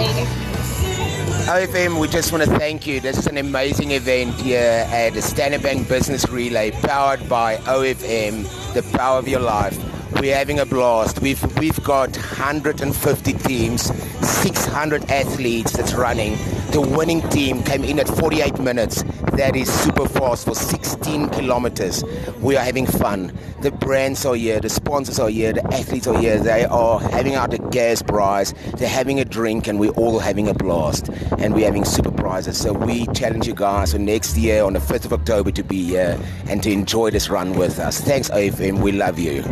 participating. OFM, we just want to thank you. This is an amazing event here at the Standard Bank Business Relay, powered by OFM, the power of your life. We're having a blast. We've we've got 150 teams, 600 athletes that's running. The winning team came in at 48 minutes. That is super fast for 16 kilometers. We are having fun. The brands are here, the sponsors are here, the athletes are here. They are having out a gas prize. They're having a drink, and we're all having a blast. And we're having super prizes. So we challenge you guys for next year on the 5th of October to be here and to enjoy this run with us. Thanks, OFM. We love you.